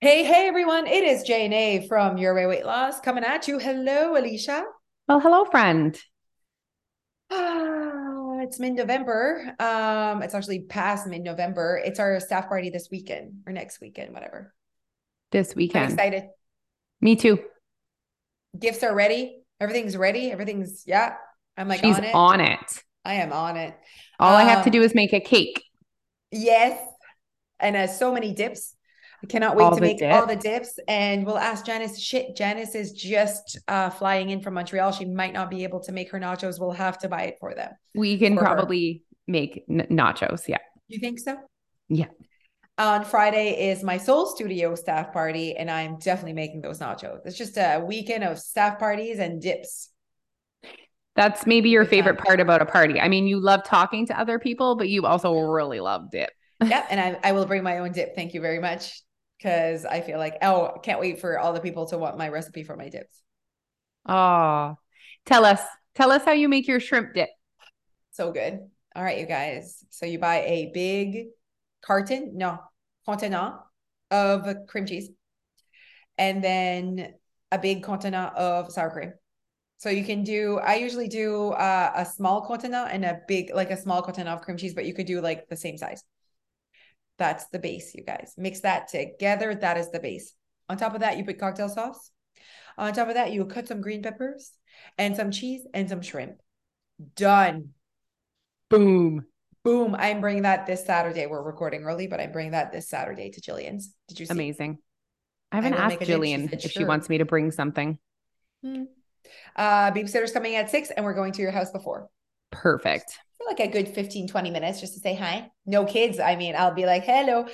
Hey, hey, everyone. It is Jane from Your Way Weight Loss coming at you. Hello, Alicia. Well, hello, friend. Ah, it's mid November. Um, it's actually past mid November. It's our staff party this weekend or next weekend, whatever. This weekend. I'm excited. Me too. Gifts are ready. Everything's ready. Everything's, yeah. I'm like She's on it. on it. I am on it. All I have to Um, do is make a cake. Yes. And uh, so many dips. I cannot wait All to make all the dips. dips. And we'll ask Janice. Shit, Janice is just uh, flying in from Montreal. She might not be able to make her nachos. We'll have to buy it for them. We can For her. probably make n- nachos. Yeah. You think so? Yeah. On Friday is my Soul Studio staff party, and I'm definitely making those nachos. It's just a weekend of staff parties and dips. That's maybe your favorite part about a party. I mean, you love talking to other people, but you also really loved it. Yep. And I, I will bring my own dip. Thank you very much. Because I feel like, oh, can't wait for all the people to want my recipe for my dips. Oh, tell us, tell us how you make your shrimp dip. So good. All right, you guys. So you buy a big carton, no, contenant of cream cheese, and then a big contenant of sour cream. So you can do, I usually do uh, a small contenant and a big, like a small contenant of cream cheese, but you could do like the same size. That's the base, you guys. Mix that together. That is the base. On top of that, you put cocktail sauce. On top of that, you cut some green peppers and some cheese and some shrimp. Done. Boom. Boom. I'm bringing that this Saturday. We're recording early, but I'm bringing that this Saturday to Jillian's. Did you see? Amazing. I haven't will asked. She Jillian said if she wants me to bring something. Hmm. Uh, babysitter's coming at six and we're going to your house before. Perfect. Like a good 15, 20 minutes just to say hi. No kids. I mean, I'll be like, hello.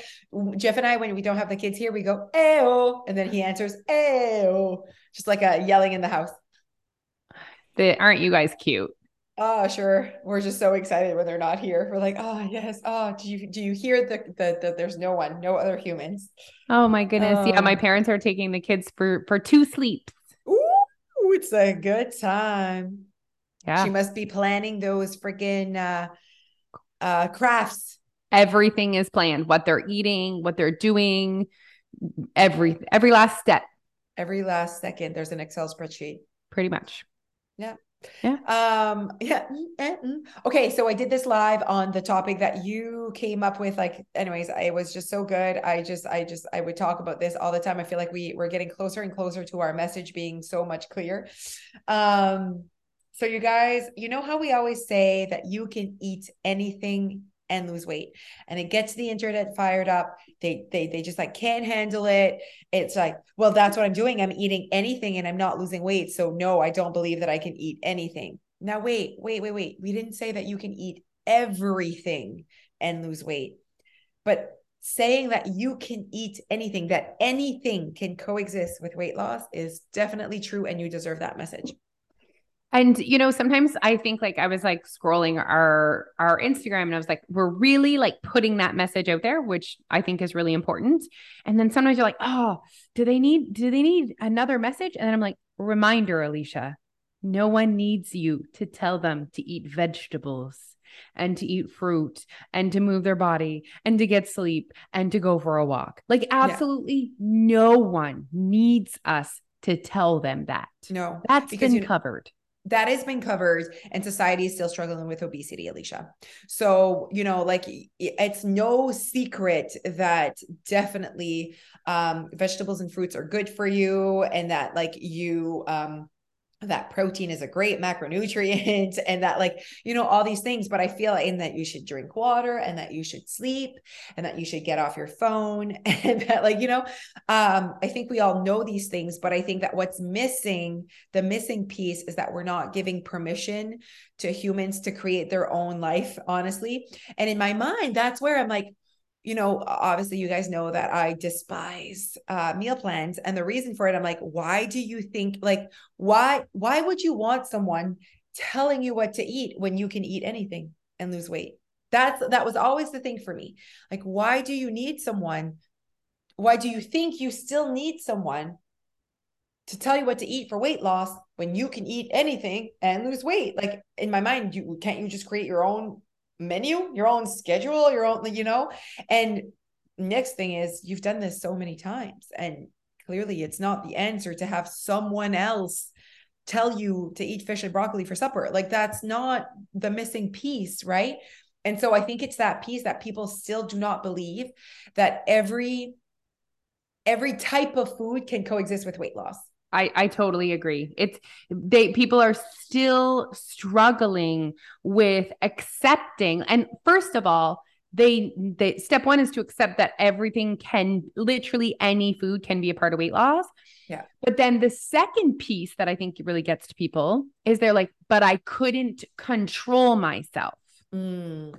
Jeff and I, when we don't have the kids here, we go, Ew. And then he answers, Ew. Just like a yelling in the house. They, aren't you guys cute? Oh, sure. We're just so excited when they're not here. We're like, oh yes. Oh, do you do you hear the the, the there's no one, no other humans. Oh my goodness. Yeah, my Um, parents are taking the kids for for two sleeps. Ooh, it's a good time. Yeah. She must be planning those freaking uh uh crafts. Everything is planned. What they're eating, what they're doing, every every last step, Every last second there's an Excel spreadsheet. pretty much. Yeah. yeah. mm, eh, mm. Okay, so I did this live on the topic that you came up with. Like, anyways, it was just so good. I just, I just, I would talk about this all the time. I feel like we we're getting closer and closer to our message being so much clear. Um, so you guys, you know how we always say that you can eat anything and lose weight, and it gets the internet fired up. They they they just like can't handle it. It's like, well, that's what I'm doing. I'm eating anything and I'm not losing weight. So no, I don't believe that I can eat anything. Now wait, wait, wait, wait. We didn't say that you can eat everything and lose weight. But saying that you can eat anything, that anything can coexist with weight loss is definitely true and you deserve that message. And you know, sometimes I think like I was like scrolling our our Instagram and I was like, we're really like putting that message out there, which I think is really important. And then sometimes you're like, oh, do they need do they need another message? And then I'm like, reminder, Alicia, no one needs you to tell them to eat vegetables and to eat fruit and to move their body and to get sleep and to go for a walk. Like absolutely no one needs us to tell them that. No, That's been you know- covered. That has been covered and society is still struggling with obesity alicia. So you know like it's no secret that definitely um vegetables and fruits are good for you and that like you um that protein is a great macronutrient and that like you know all these things but i feel in that you should drink water and that you should sleep and that you should get off your phone and that like you know um i think we all know these things but i think that what's missing the missing piece is that we're not giving permission to humans to create their own life honestly. And in my mind that's where i'm like you know obviously you guys know that i despise uh meal plans and the reason for it i'm like why do you think like why why would you want someone telling you what to eat when you can eat anything and lose weight? That's that was always the thing for me. Like why do you need someone why do you think you still need someone to tell you what to eat for weight loss when you can eat anything and lose weight? Like in my mind you can't you just create your own menu your own schedule your own you know and next thing is you've done this so many times and clearly it's not the answer to have someone else tell you to eat fish and broccoli for supper. Like that's not the missing piece, right? And so I think it's that piece that people still do not believe that every every type of food can coexist with weight loss. I, I totally agree. It's they people are still struggling with accepting. And first of all, they they step one is to accept that everything can literally any food can be a part of weight loss. Yeah. But then the second piece that I think really gets to people is they're like, but I couldn't control myself. Mm.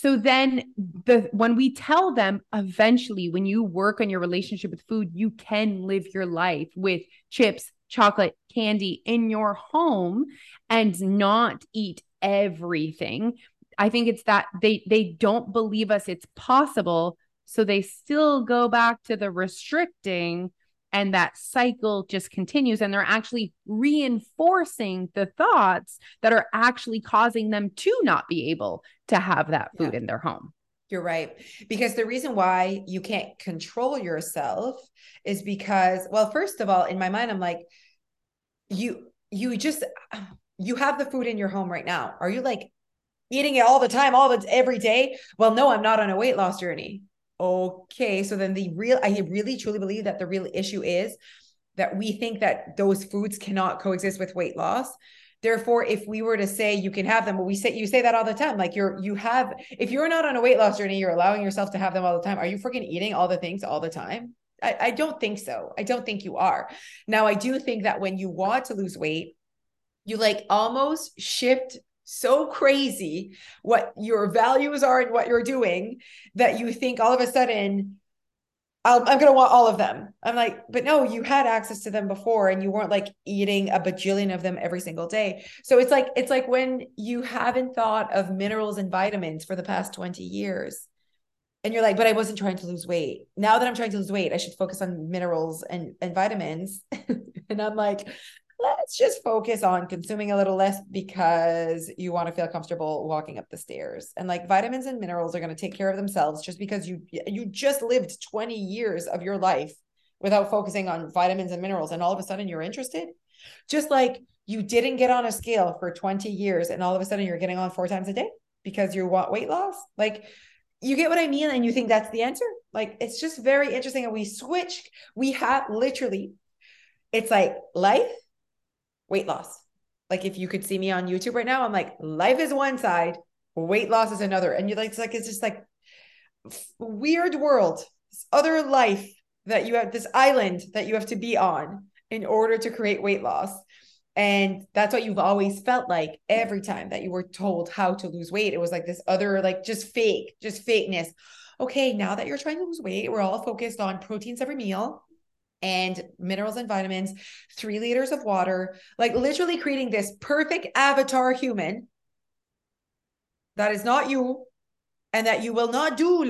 So then the when we tell them eventually when you work on your relationship with food, you can live your life with chips, chocolate, candy in your home and not eat everything. I think it's that they they don't believe us it's possible, so they still go back to the restricting and that cycle just continues and they're actually reinforcing the thoughts that are actually causing them to not be able to have that food yeah. in their home. You're right because the reason why you can't control yourself is because well first of all in my mind i'm like you you just you have the food in your home right now. Are you like eating it all the time all the every day? Well no i'm not on a weight loss journey okay so then the real i really truly believe that the real issue is that we think that those foods cannot coexist with weight loss. Therefore if we were to say you can have them but we say you say that all the time like you're you have if you're not on a weight loss journey you're allowing yourself to have them all the time are you freaking eating all the things all the time? I, I don't think so. I don't think you are. Now i do think that when you want to lose weight you like almost shift so crazy what your values are and what you're doing that you think all of a sudden um, i am going to want all of them. I'm like, but no, you had access to them before and you weren't like eating a bajillion of them every single day. So it's like, it's like when you haven't thought of minerals and vitamins for the past 20 years and you're like, but I wasn't trying to lose weight. Now that I'm trying to lose weight, I should focus on minerals and, and vitamins. and I'm like, let's just focus on consuming a little less because you want to feel comfortable walking up the stairs and like vitamins and minerals are going to take care of themselves just because you you just lived 20 years of your life without focusing on vitamins and minerals and all of a sudden you're interested just like you didn't get on a scale for 20 years and all of a sudden you're getting on four times a day because you want weight loss like you get what I mean? And you think that's the answer? Like, it's just very interesting. And we switch, we have literally, it's like life weight loss. Like if you could see me on YouTube right now, I'm like, life is one side, weight loss is another. And you're like, it's like, it's just like weird world, this other life that you have, this island that you have to be on in order to create weight loss. And that's what you've always felt like every time that you were told how to lose weight. It was like this other, like just fake, just fakeness. Okay, now that you're trying to lose weight, we're all focused on proteins every meal and minerals and vitamins, three liters of water, like literally creating this perfect avatar human that is not you and that you will not do.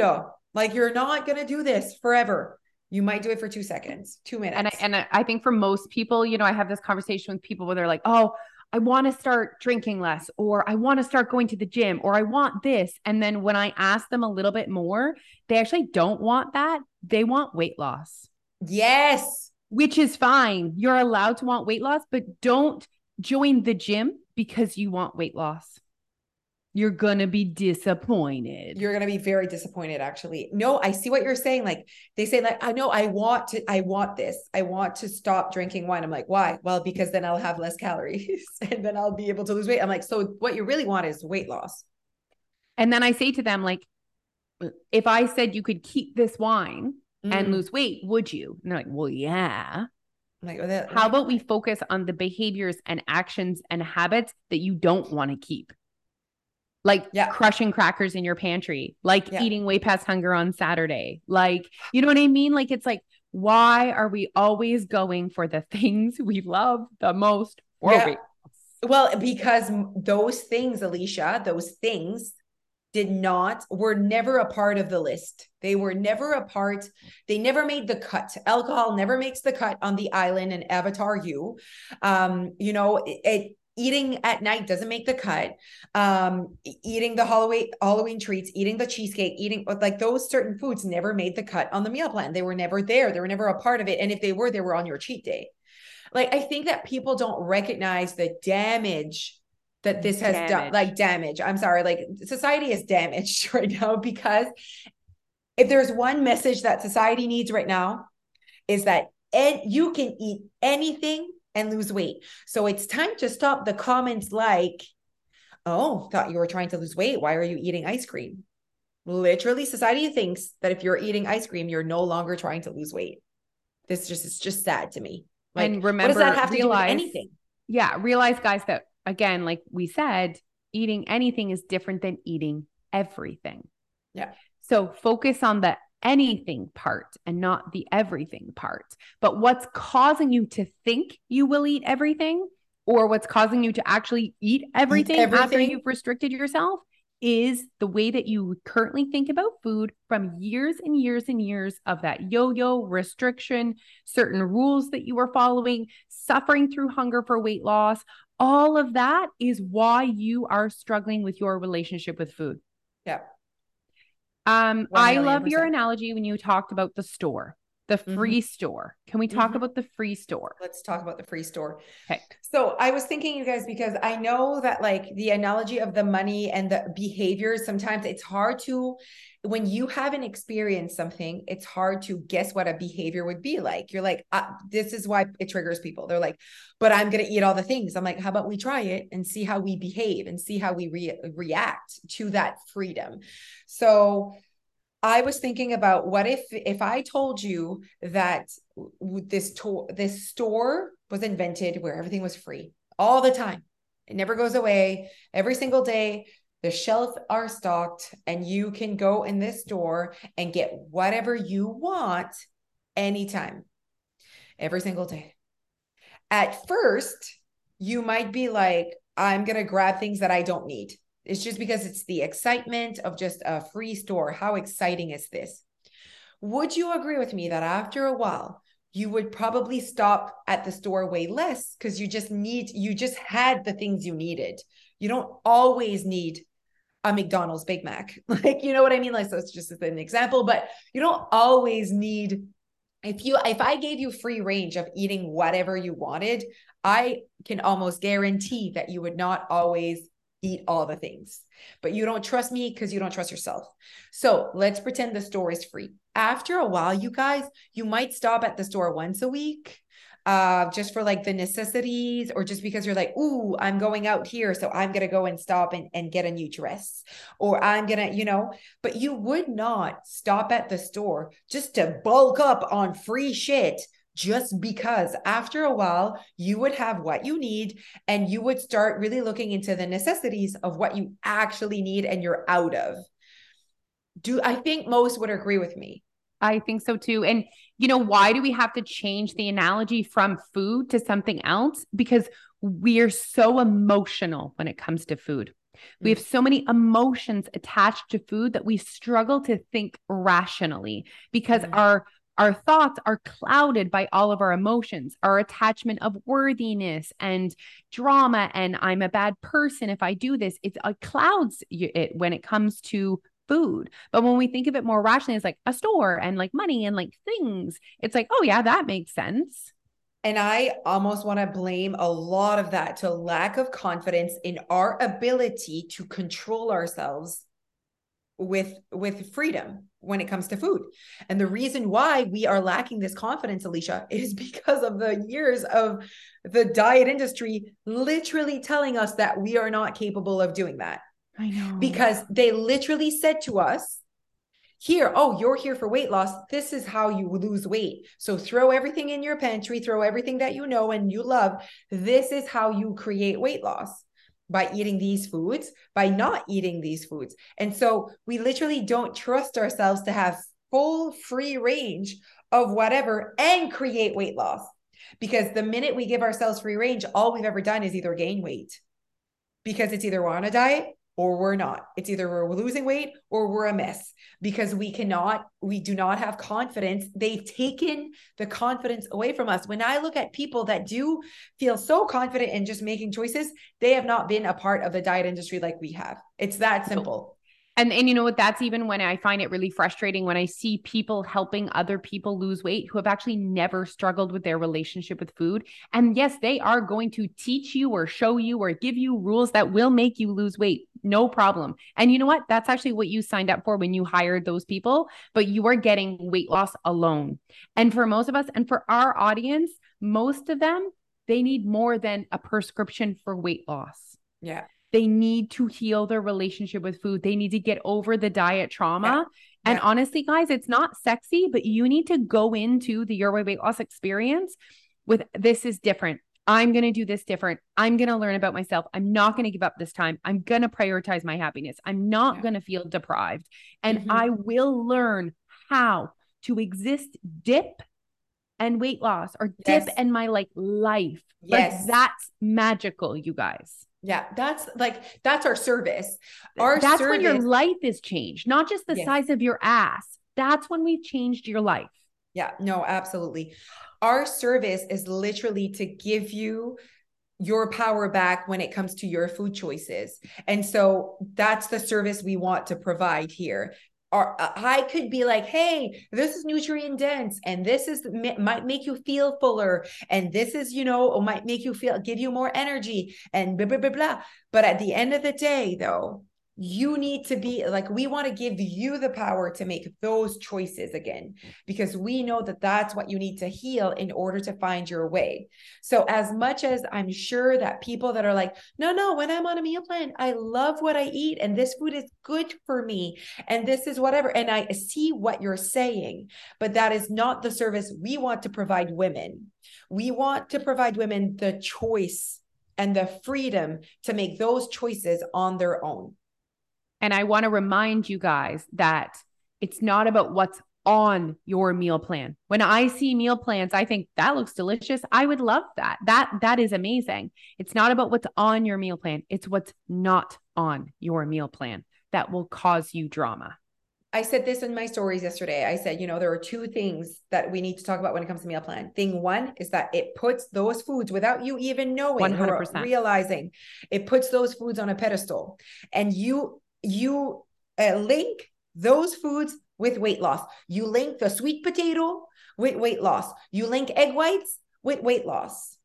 Like you're not going to do this forever. You might do it for two seconds, two minutes. And I, and I think for most people, you know, I have this conversation with people where they're like, oh, I want to start drinking less, or I want to start going to the gym, or I want this. And then when I ask them a little bit more, they actually don't want that. They want weight loss. Yes. Which is fine. You're allowed to want weight loss, but don't join the gym because you want weight loss. You're going to be disappointed. You're going to be very disappointed actually. No, I see what you're saying like they say like I know I want to I want this. I want to stop drinking wine. I'm like, "Why?" Well, because then I'll have less calories and then I'll be able to lose weight. I'm like, "So what you really want is weight loss." And then I say to them like if I said you could keep this wine, mm. and lose weight, would you? And they're like, well, yeah. Like, well, that, how about we focus on the behaviors and actions and habits that you don't want to keep? Like yeah. crushing crackers in your pantry, like yeah. eating way past hunger on Saturday. Like, you know what I mean? Like, it's like, why are we always going for the things we love the most? Yeah. Well, because those things, Alicia, those things did not were never a part of the list they were never a part they never made the cut alcohol never makes the cut on the island and avatar you um you know it, it eating at night doesn't make the cut. Um, eating the Halloween Halloween treats, eating the cheesecake, eating like those certain foods never made the cut on the meal plan. They were never there. They were never a part of it. And if they were, they were on your cheat day. Like I think that people don't recognize the damage that this has done like damage. I'm sorry, like society is damaged right now because if there's one message that society needs right now is that and you can eat anything and lose weight. So it's time to stop the comments like, oh, thought you were trying to lose weight. Why are you eating ice cream? Literally, society thinks that if you're eating ice cream, you're no longer trying to lose weight. This just is just sad to me. Like, and remember, what does that have realize, to do with anything? Yeah, realize, guys, that again, like we said, eating anything is different than eating everything. Yeah. So focus on the anything part and not the everything part. But what's causing you to think you will eat everything or what's causing you to actually eat everything, eat everything. after you've restricted yourself is the way that you currently think about food from years and years and years of that yo yo restriction, certain rules that you were following, suffering through hunger for weight loss. All of that is why you are struggling with your relationship with food. Yeah. Um, I love your analogy when you talked about the store, the mm-hmm. free mm-hmm. store. Can we talk mm-hmm. about the free store? Let's talk about the free store. Okay. So I was thinking, you guys, because I know that like the analogy of the money and the behaviors, sometimes it's hard to when you haven't experienced something, it's hard to guess what a behavior would be like. You're like, uh, this is why it triggers people. They're like, but I'm going to eat all the things. I'm like, how about we try it and see how we behave and see how we re- react to that freedom. So, I was thinking about what if if I told you that this to- this store was invented where everything was free all the time. It never goes away. Every single day the shelves are stocked and you can go in this store and get whatever you want anytime, every single day. At first, you might be like, I'm going to grab things that I don't need. It's just because it's the excitement of just a free store. How exciting is this? Would you agree with me that after a while, you would probably stop at the store way less because you just need, you just had the things you needed. You don't always need a McDonald's Big Mac. Like, you know what I mean? Like, so it's just an example, but you don't always need if you if I gave you free range of eating whatever you wanted, I can almost guarantee that you would not always eat all the things. But you don't trust me because you don't trust yourself. So let's pretend the store is free. After a while, you guys, you might stop at the store once a week uh, just for like the necessities or just because you're like, ooh, I'm going out here. So I'm to go and stop and, and get a new dress or I'm to, you know, but you would not stop at the store just to bulk up on free shit just because after a while you would have what you need and you would start really looking into the necessities of what you actually need and you're out of. Do I think most would agree with me? I think so too. And, you know, why do we have to change the analogy from food to something else? Because we are so emotional when it comes to food. We have so many emotions attached to food that we struggle to think rationally because mm-hmm. our our thoughts are clouded by all of our emotions, our attachment of worthiness and drama and I'm a bad person if I do this. It uh, clouds it when it comes to food. But when we think of it more rationally, it's like a store and like money and like things. It's like, oh, yeah, that makes sense. And I almost want to blame a lot of that to lack of confidence in our ability to control ourselves with with freedom when it comes to food. And the reason why we are lacking this confidence, Alicia, is because of the years of the diet industry literally telling us that we are not capable of doing that. I know. Because they literally said to us, here, oh, you're here for weight loss. This is how you lose weight. So throw everything in your pantry, throw everything that you know and you love. This is how you create weight loss by eating these foods, by not eating these foods. And so we literally don't trust ourselves to have full free range of whatever and create weight loss. Because the minute we give ourselves free range, all we've ever done is either gain weight because it's either on a diet or we're not. It's either we're losing weight or we're a mess because we cannot, we do not have confidence. They've taken the confidence away from us. When I look at people that do feel so confident in just making choices, they have not been a part of the diet industry like we have. It's that simple. And and you know what? That's even when I find it really frustrating when I see people helping other people lose weight who have actually never struggled with their relationship with food. And yes, they are going to teach you or show you or give you rules that will make you lose weight. No problem. And you know what? That's actually what you signed up for when you hired those people, but you are getting weight loss alone. And for most of us and for our audience, most of them, they need more than a prescription for weight loss. Yeah. They need to heal their relationship with food. They need to get over the diet trauma. Yeah. And yeah. honestly, guys, it's not sexy, but you need to go into the Your Way Weight Loss experience with this is different. I'm going to do this different. I'm going to learn about myself. I'm not going to give up this time. I'm going to prioritize my happiness. I'm not yeah. going to feel deprived. And mm-hmm. I will learn how to exist dip and weight loss or dip yes. and my like life. Yes. Like that's magical, you guys. Yeah, that's like that's our service. Our that's service, when your life is changed, not just the yes. size of your ass. That's when we've changed your life. Yeah, no, absolutely. Our service is literally to give you your power back when it comes to your food choices. And so that's the service we want to provide here or I could be like, hey, this is nutrient dense and this is might make you feel fuller and this is, you know, might make you feel give you more energy and blah blah blah blah. But at the end of the day, though, you need to be like we want to give you the power to make those choices again because we know that that's what you need to heal in order to find your way. So as much as i'm sure that people that are like no no when i'm on a meal plan i love what i eat and this food is good for me and this is whatever and i see what you're saying but that is not the service we want to provide women. We want to provide women the choice and the freedom to make those choices on their own and I want to remind you guys that it's not about what's on your meal plan. When I see meal plans, I think that looks delicious. I would love that. That that is amazing. It's not about what's on your meal plan. It's what's not on your meal plan that will cause you drama. I said this in my stories yesterday. I said, you know, there are two things that we need to talk about when it comes to meal plan. Thing one is that it puts those foods without you even knowing 100%. or realizing, it puts those foods on a pedestal. And you you uh, link those foods with weight loss. You link the sweet potato with weight loss. You link egg whites with weight loss.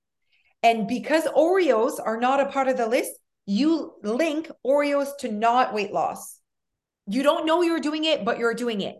And because Oreos are not a part of the list, you link Oreos to not weight loss. You don't know you're doing it, but you're doing it.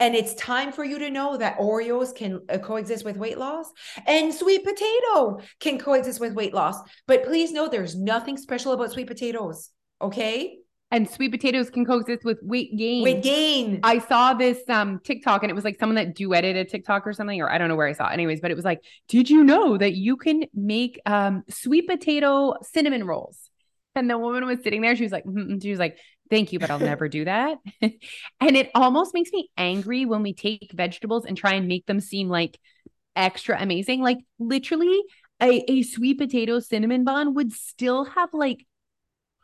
And it's time for you to know that Oreos can uh, coexist with weight loss and sweet potato can coexist with weight loss. But please know there's nothing special about sweet potatoes. Okay and sweet potatoes can coexist with weight gain. Weight gain. I saw this um TikTok and it was like someone that duetted a TikTok or something, or I don't know where I saw it. Anyways, but it was like, did you know that you can make um sweet potato cinnamon rolls? And the woman was sitting there. She was like, mm-hmm. she was like, thank you, but I'll never do that. and it almost makes me angry when we take vegetables and try and make them seem like extra amazing. Like literally a, a sweet potato cinnamon bun would still have like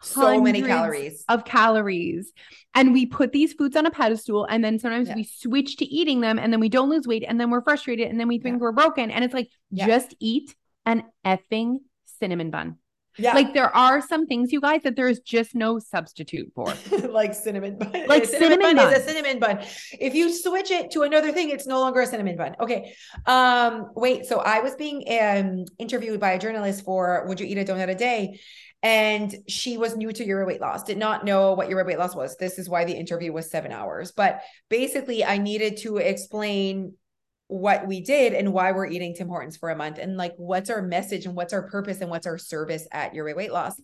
so many calories of calories and we put these foods on a pedestal and then sometimes yeah. we switch to eating them and then we don't lose weight and then we're frustrated and then we think yeah. we're broken and it's like yeah. just eat an effing cinnamon bun yeah. Like there are some things, you guys, that there's just no substitute for. like cinnamon bun. Like cinnamon, cinnamon bun, is a cinnamon bun. If you switch it to another thing, it's no longer a cinnamon bun. Okay. Um, wait, so I was being um interviewed by a journalist for Would You Eat a Donut a Day? and she was new to your weight loss did not know what your weight loss was this is why the interview was seven hours but basically i needed to explain what we did and why we're eating tim hortons for a month and like what's our message and what's our purpose and what's our service at your weight loss.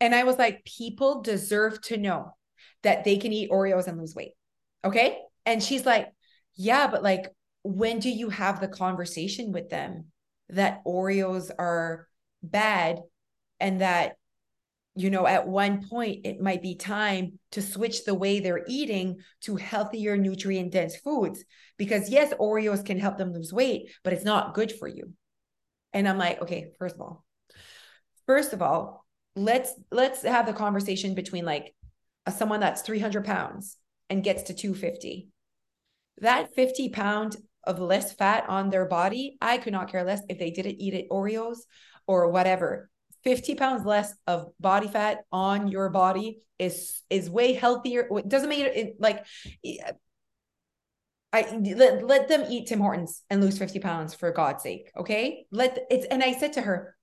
And i was like people deserve to know that they can eat oreos and lose weight. Okay? And she's like yeah but like when do you have the conversation with them that oreos are bad and that you know, at one point, it might be time to switch the way they're eating to healthier, nutrient dense foods. Because, yes, Oreos can help them lose weight, but it's not good for you. And I'm like, okay, first of all, first of all, let's let's have the conversation between like a, someone that's 300 pounds and gets to 250 that 50 pound of less fat on their body i could not care less if they didn't eat it oreos or whatever 50 pounds less of body fat on your body is is way healthier it doesn't make it like I let, let them eat Tim Hortons and lose 50 pounds for God's sake. Okay. Let it's and I said to her,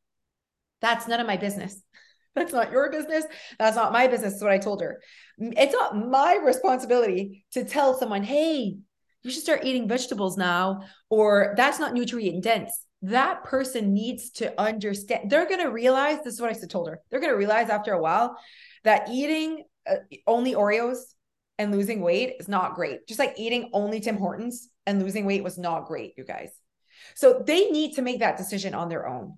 that's none of my business. That's not your business. That's not my business. Is what I told her. It's not my responsibility to tell someone, hey, you should start eating vegetables now, or that's not nutrient dense. That person needs to understand. They're going to realize this is what I told her. They're going to realize after a while that eating uh, only Oreos and losing weight is not great. Just like eating only Tim Hortons and losing weight was not great, you guys. So they need to make that decision on their own.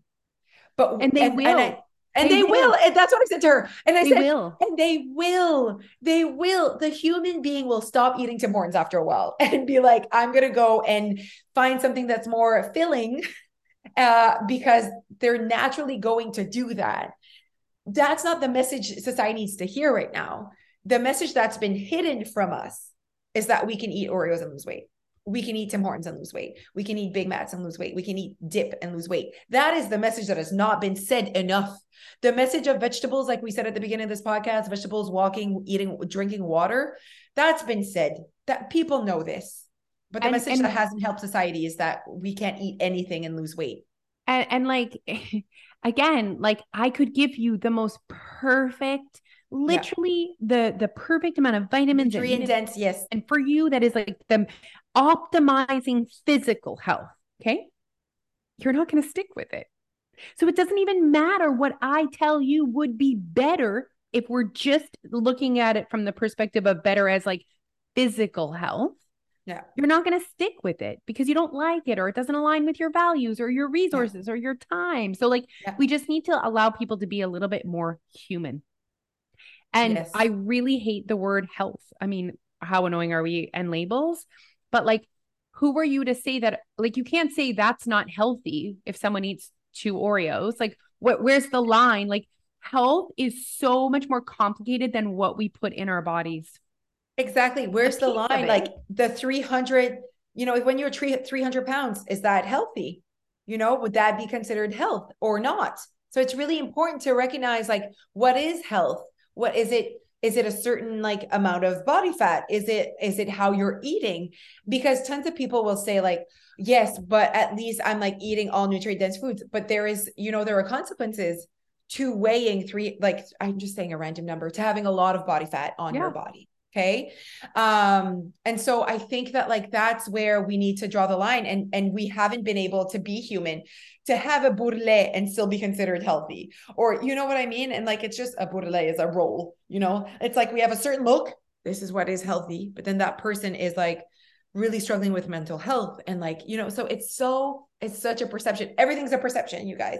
But and they and, will. And, I, and they, they will. will. And that's what I said to her. And I they said, will. and they will. They will. The human being will stop eating Tim Hortons after a while and be like, I'm gonna go and find something that's more filling, uh, because they're naturally going to do that. That's not the message society needs to hear right now the message that's been hidden from us is that we can eat Oreos and lose weight. We can eat Tim Hortons and lose weight. We can eat Big Macs and lose weight. We can eat dip and lose weight. That is the message that has not been said enough. The message of vegetables, like we said at the beginning of this podcast, vegetables, walking, eating, drinking water, that's been said. That people know this. But the and, message and, that hasn't helped society is that we can't eat anything and lose weight. And, and like, again, like I could give you the most perfect literally yeah. the the perfect amount of vitamins nutrient dense yes. and for you that is like the optimizing physical health okay? You're not going to stick with it. So it doesn't even matter what i tell you would be better if we're just looking at it from the perspective of better as like physical health yeah. You're not going to stick with it because you don't like it or it doesn't align with your values or your resources yeah. or your time. So, like, yeah. we just need to allow people to be a little bit more human. And yes. I really hate the word health. I mean, how annoying are we and labels? But like, who were you to say that? Like, you can't say that's not healthy if someone eats two Oreos. Like, what? Where's the line? Like, health is so much more complicated than what we put in our bodies. Exactly. Where's the line? Like the 300, you know, when you're 300 pounds, is that healthy? You know, would that be considered health or not? So it's really important to recognize like what is health? what is it is it a certain like amount of body fat is it is it how you're eating because tons of people will say like yes but at least i'm like eating all nutrient dense foods but there is you know there are consequences to weighing three like i'm just saying a random number to having a lot of body fat on yeah. your body okay? Um and so i think that like that's where we need to draw the line and and we haven't been able to be human to have a bourrelet and still be considered healthy. Or you know what i mean? And like it's just a bourrelet is a role you know? It's like we have a certain look this is what is healthy but then that person is like really struggling with mental health and like you know so it's so it's such a perception. Everything's a perception you guys.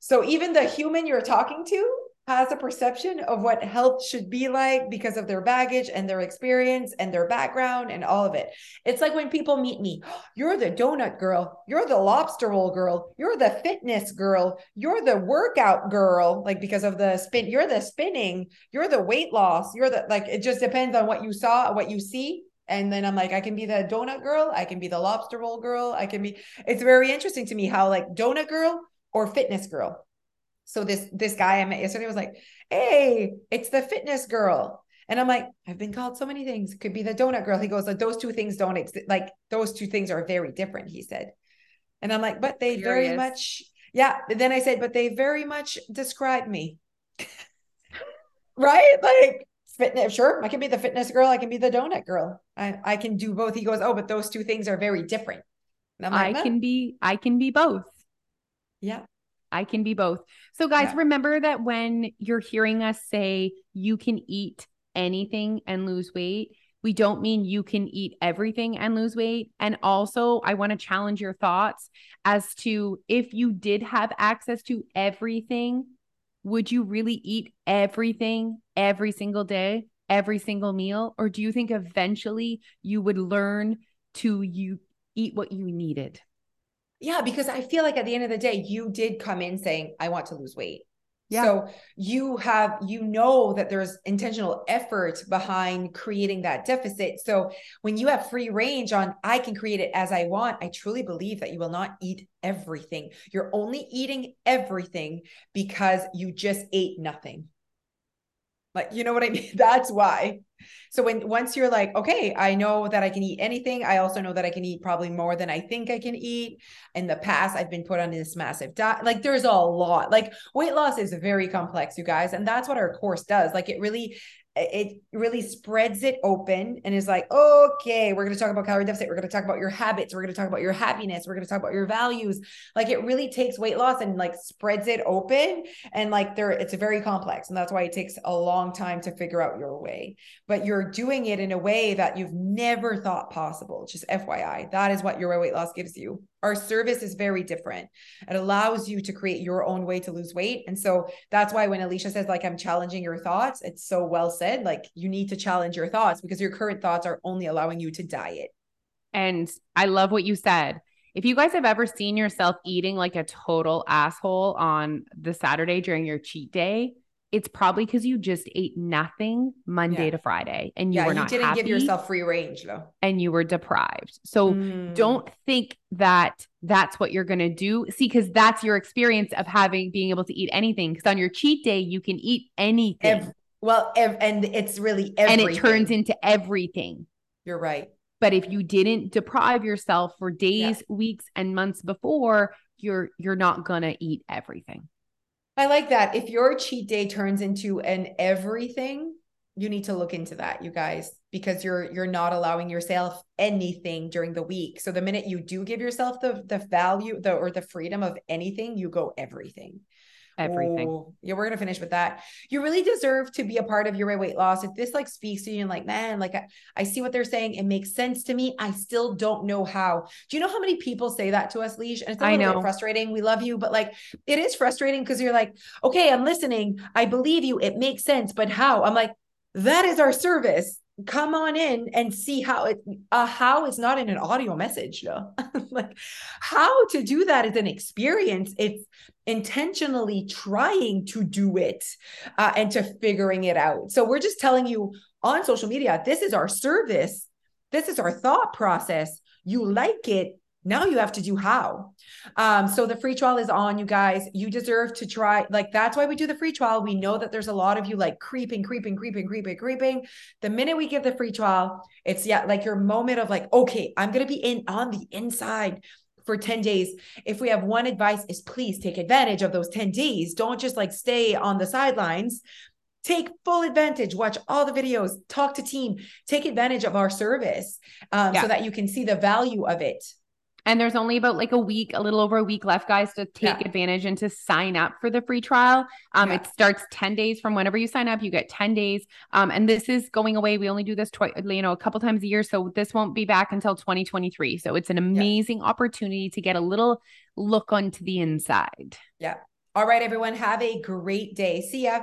So even the human you're talking to has a perception of what health should be like because of their baggage and their experience and their background and all of it. It's like when people meet me, you're the donut girl, you're the lobster roll girl, you're the fitness girl, you're the workout girl, like because of the spin, you're the spinning, you're the weight loss, you're the like it just depends on what you saw, what you see. And then I'm like, I can be the donut girl, I can be the lobster roll girl, I can be it's very interesting to me how like donut girl or fitness girl so this this guy I met yesterday was like, "Hey, it's the fitness girl." And I'm like, I've been called so many things. It could be the donut girl. He goes, like, those two things don't exist. Like those two things are very different, he said. And I'm like, but they Curious. very much, yeah. But then I said, but they very much describe me. right? Like fitness, sure. I can be the fitness girl. I can be the donut girl. I, I can do both. He goes, Oh, but those two things are very different. Like, I can be, I can be both. Yeah. I can be both. So, guys, yeah. remember that when you're hearing us say you can eat anything and lose weight, we don't mean you can eat everything and lose weight. And also, I want to challenge your thoughts as to if you did have access to everything, would you really eat everything every single day, every single meal? Or do you think eventually you would learn to you eat what you needed? Yeah, because I feel like at the end of the day, you did come in saying, I want to lose weight. Yeah. So you have, you know, that there's intentional effort behind creating that deficit. So when you have free range on, I can create it as I want, I truly believe that you will not eat everything. You're only eating everything because you just ate nothing. Like, you know what I mean? That's why. So when once you're like, okay, I know that I can eat anything. I also know that I can eat probably more than I think I can eat. In the past, I've been put on this massive diet. Like there's a lot. Like weight loss is very complex, you guys. And that's what our course does. Like it really it really spreads it open and is like, okay, we're going to talk about calorie deficit. We're going to talk about your habits. We're going to talk about your happiness. We're going to talk about your values. Like it really takes weight loss and like spreads it open. And like there, it's very complex. And that's why it takes a long time to figure out your way. But you're doing it in a way that you've never thought possible. Just FYI, that is what your weight loss gives you our service is very different. It allows you to create your own way to lose weight. And so that's why when Alicia says, like, I'm challenging your thoughts, it's so well said. Like, you need to challenge your thoughts because your current thoughts are only allowing you to diet. And I love what you said. If you guys have ever seen yourself eating like a total asshole on the Saturday during your cheat day, it's probably because you just ate nothing Monday yeah. to Friday and you yeah, were not you didn't give yourself free range though. And you were deprived. So mm. don't think that that's what you're going to do. See, because that's your experience of having being able to eat anything. Because on your cheat day, you can eat anything. Every, well, ev- and it's really everything. And it turns into everything. You're right. But if you didn't deprive yourself for days, yeah. weeks, and months before, you're you're not gonna eat everything. I like that. If your cheat day turns into an everything, you need to look into that, you guys, because you're you're not allowing yourself anything during the week. So the minute you do give yourself the the value, the or the freedom of anything, you go everything everything. Oh, yeah, we're gonna finish with that. You really deserve to be a part of your weight loss. If this like speaks to you and like, man, like I, I see what they're saying, it makes sense to me. I still don't know how. Do you know how many people say that to us, Leash? And it's a I know. frustrating. We love you, but like it is frustrating because you're like, okay, I'm listening. I believe you. It makes sense, but how? I'm like, that is our service come on in and see how it uh, how is not in an audio message though. Like how to do that is an experience. It's intentionally trying to do it uh, and to figuring it out. So we're just telling you on social media this is our service. This is our thought process. You like it now you have to do how. Um, so the free trial is on, you guys. You deserve to try. Like that's why we do the free trial. We know that there's a lot of you like creeping, creeping, creeping, creeping, creeping. The minute we give the free trial, it's yeah, like your moment of like, okay, I'm gonna be in on the inside for 10 days. If we have one advice, is please take advantage of those 10 days. Don't just like stay on the sidelines take full advantage watch all the videos talk to team take advantage of our service um, yeah. so that you can see the value of it and there's only about like a week, a little over a week left, guys, to take yeah. advantage and to sign up for the free trial. Um, yeah. It starts 10 days from whenever you sign up. You get 10 days. Um, and this is going away. We only do this twice, you know, a couple times a year. So this won't be back until 2023. So it's an amazing yeah. opportunity to get a little look onto the inside. Yeah. All right, everyone. Have a great day. See ya.